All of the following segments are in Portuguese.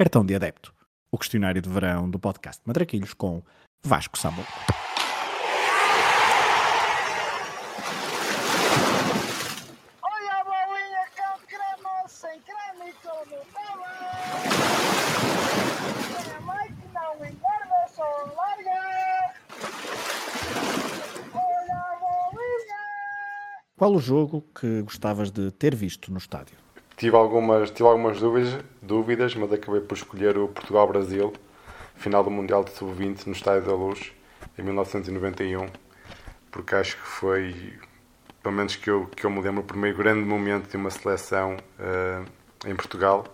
Cartão de Adepto, o questionário de verão do podcast Matraquilhos com Vasco a bolinha. Qual o jogo que gostavas de ter visto no estádio? Tive algumas, tive algumas dúvidas, dúvidas, mas acabei por escolher o Portugal-Brasil, final do Mundial de Sub-20 no Estádio da Luz, em 1991, porque acho que foi, pelo menos que eu, que eu me lembro, o primeiro grande momento de uma seleção eh, em Portugal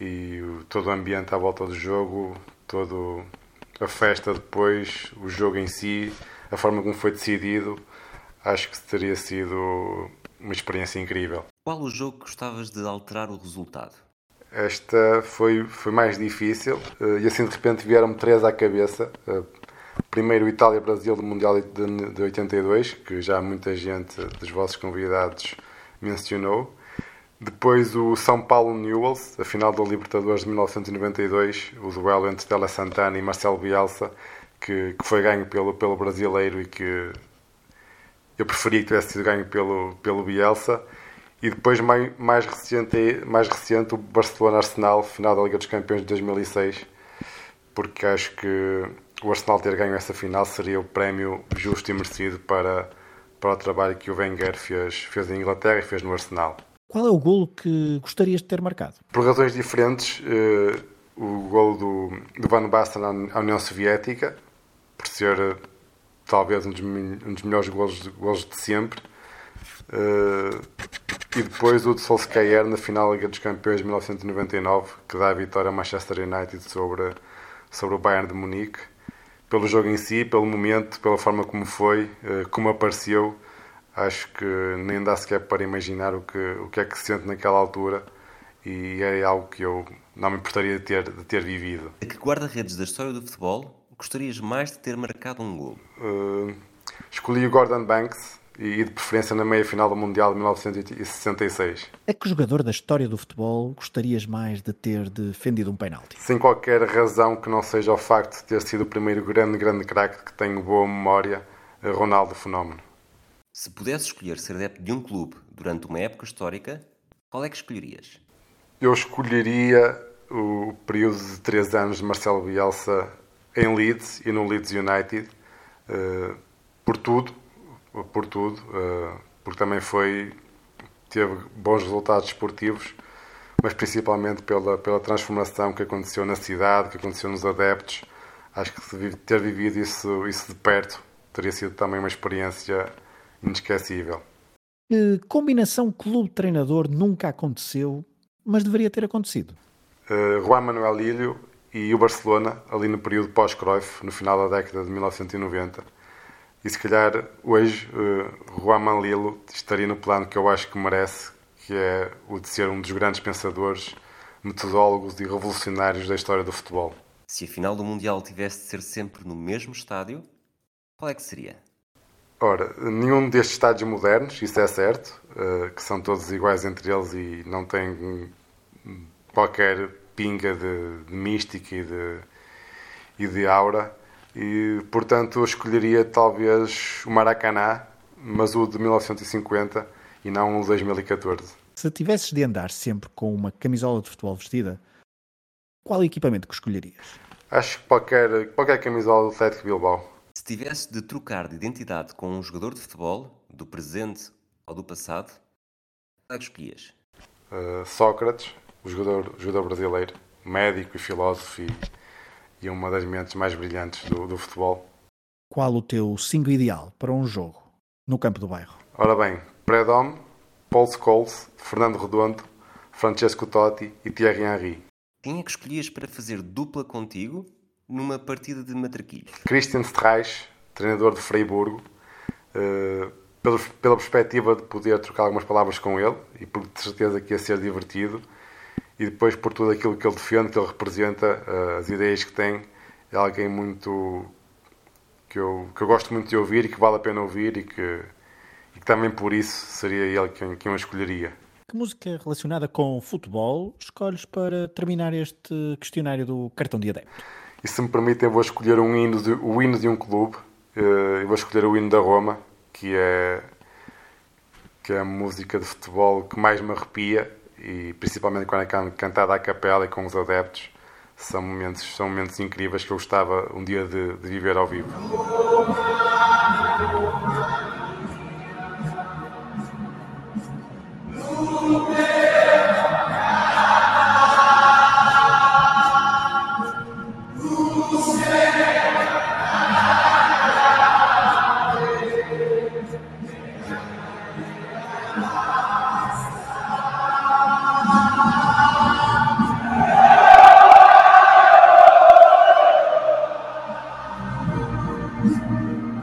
e todo o ambiente à volta do jogo, todo a festa depois, o jogo em si, a forma como foi decidido, acho que teria sido uma experiência incrível. Qual o jogo que gostavas de alterar o resultado? Esta foi, foi mais difícil eh, e assim de repente vieram-me três à cabeça. Eh, Primeiro Itália-Brasil do Mundial de, de 82, que já muita gente dos vossos convidados mencionou. Depois o São Paulo-Newells, a final da Libertadores de 1992, o duelo entre Tela Santana e Marcelo Bielsa, que, que foi ganho pelo, pelo brasileiro e que eu preferia que tivesse sido ganho pelo, pelo Bielsa. E depois, mais, mais, recente, mais recente, o Barcelona-Arsenal, final da Liga dos Campeões de 2006, porque acho que o Arsenal ter ganho essa final seria o prémio justo e merecido para, para o trabalho que o Wenger fez, fez em Inglaterra e fez no Arsenal. Qual é o golo que gostarias de ter marcado? Por razões diferentes, eh, o gol do, do Van Basten à União Soviética, por ser talvez um dos, um dos melhores golos, golos de sempre, Eh, e depois o de Solskjaer na final da Liga dos Campeões de 1999, que dá a vitória ao Manchester United sobre, sobre o Bayern de Munique. Pelo jogo em si, pelo momento, pela forma como foi, eh, como apareceu, acho que nem dá sequer para imaginar o que, o que é que se sente naquela altura e é algo que eu não me importaria de ter, de ter vivido. A que guarda-redes da história do futebol gostarias mais de ter marcado um golo? Uh, escolhi o Gordon Banks e de preferência na meia-final do Mundial de 1966. A que jogador da história do futebol gostarias mais de ter defendido um penalti? Sem qualquer razão que não seja o facto de ter sido o primeiro grande, grande craque que tenho boa memória, uh, Ronaldo Fenómeno. Se pudesse escolher ser adepto de um clube durante uma época histórica, qual é que escolherias? Eu escolheria o período de três anos de Marcelo Bielsa em Leeds e no Leeds United, eh, por tudo, por tudo, eh, porque também foi teve bons resultados esportivos, mas principalmente pela pela transformação que aconteceu na cidade, que aconteceu nos adeptos. Acho que ter vivido isso isso de perto teria sido também uma experiência inesquecível. Que combinação clube-treinador nunca aconteceu, mas deveria ter acontecido? uh, Juan Manuel Lillo e o Barcelona, ali no período pós-Cruyff, no final da década de 1990. E se calhar hoje uh, Juan Manuel Lillo estaria no plano que eu acho que merece, que é o de ser um dos grandes pensadores, metodólogos e revolucionários da história do futebol. Se a final do Mundial tivesse de ser sempre no mesmo estádio, qual é que seria? Ora, nenhum destes estádios modernos, isso é certo, uh, que são todos iguais entre eles e não têm qualquer pinga de, de mística e de, e de aura. E, portanto, eu escolheria talvez o Maracanã, mas o de 1950 e não o de 2014. Se tivesses de andar sempre com uma camisola de futebol vestida, qual equipamento que escolherias? Acho que qualquer, qualquer camisola do Atlético Bilbao. Se tivesse de trocar de identidade com um jogador de futebol, do presente ou do passado, qual é que escolhias? Uh, Sócrates, o jogador, o jogador brasileiro, médico e filósofo e, e uma das mentes mais brilhantes do, do futebol. Qual o teu 5 ideal para um jogo no campo do bairro? Ora bem, Predom, Paul Scholes, Fernando Redondo, Francesco Totti e Thierry Henry. Quem é que escolhias para fazer dupla contigo numa partida de matraquilhos? Christian Streich, treinador de Freiburgo, uh, pela, pela perspectiva de poder trocar algumas palavras com ele e por de certeza que ia ser divertido e depois por tudo aquilo que ele defende, que ele representa, uh, as ideias que tem, é alguém muito que eu, que eu gosto muito de ouvir e que vale a pena ouvir e que, e que também por isso seria ele quem, quem eu escolheria. Que música relacionada com futebol escolhes para terminar este questionário do cartão de adepto? E se me permitem, vou escolher um hino de, o hino de um clube. Uh, vou escolher o hino da Roma, que é, que é a música de futebol que mais me arrepia, e principalmente quando é cantada à capela e com os adeptos. São momentos, são momentos incríveis que eu gostava um dia de, de viver ao vivo.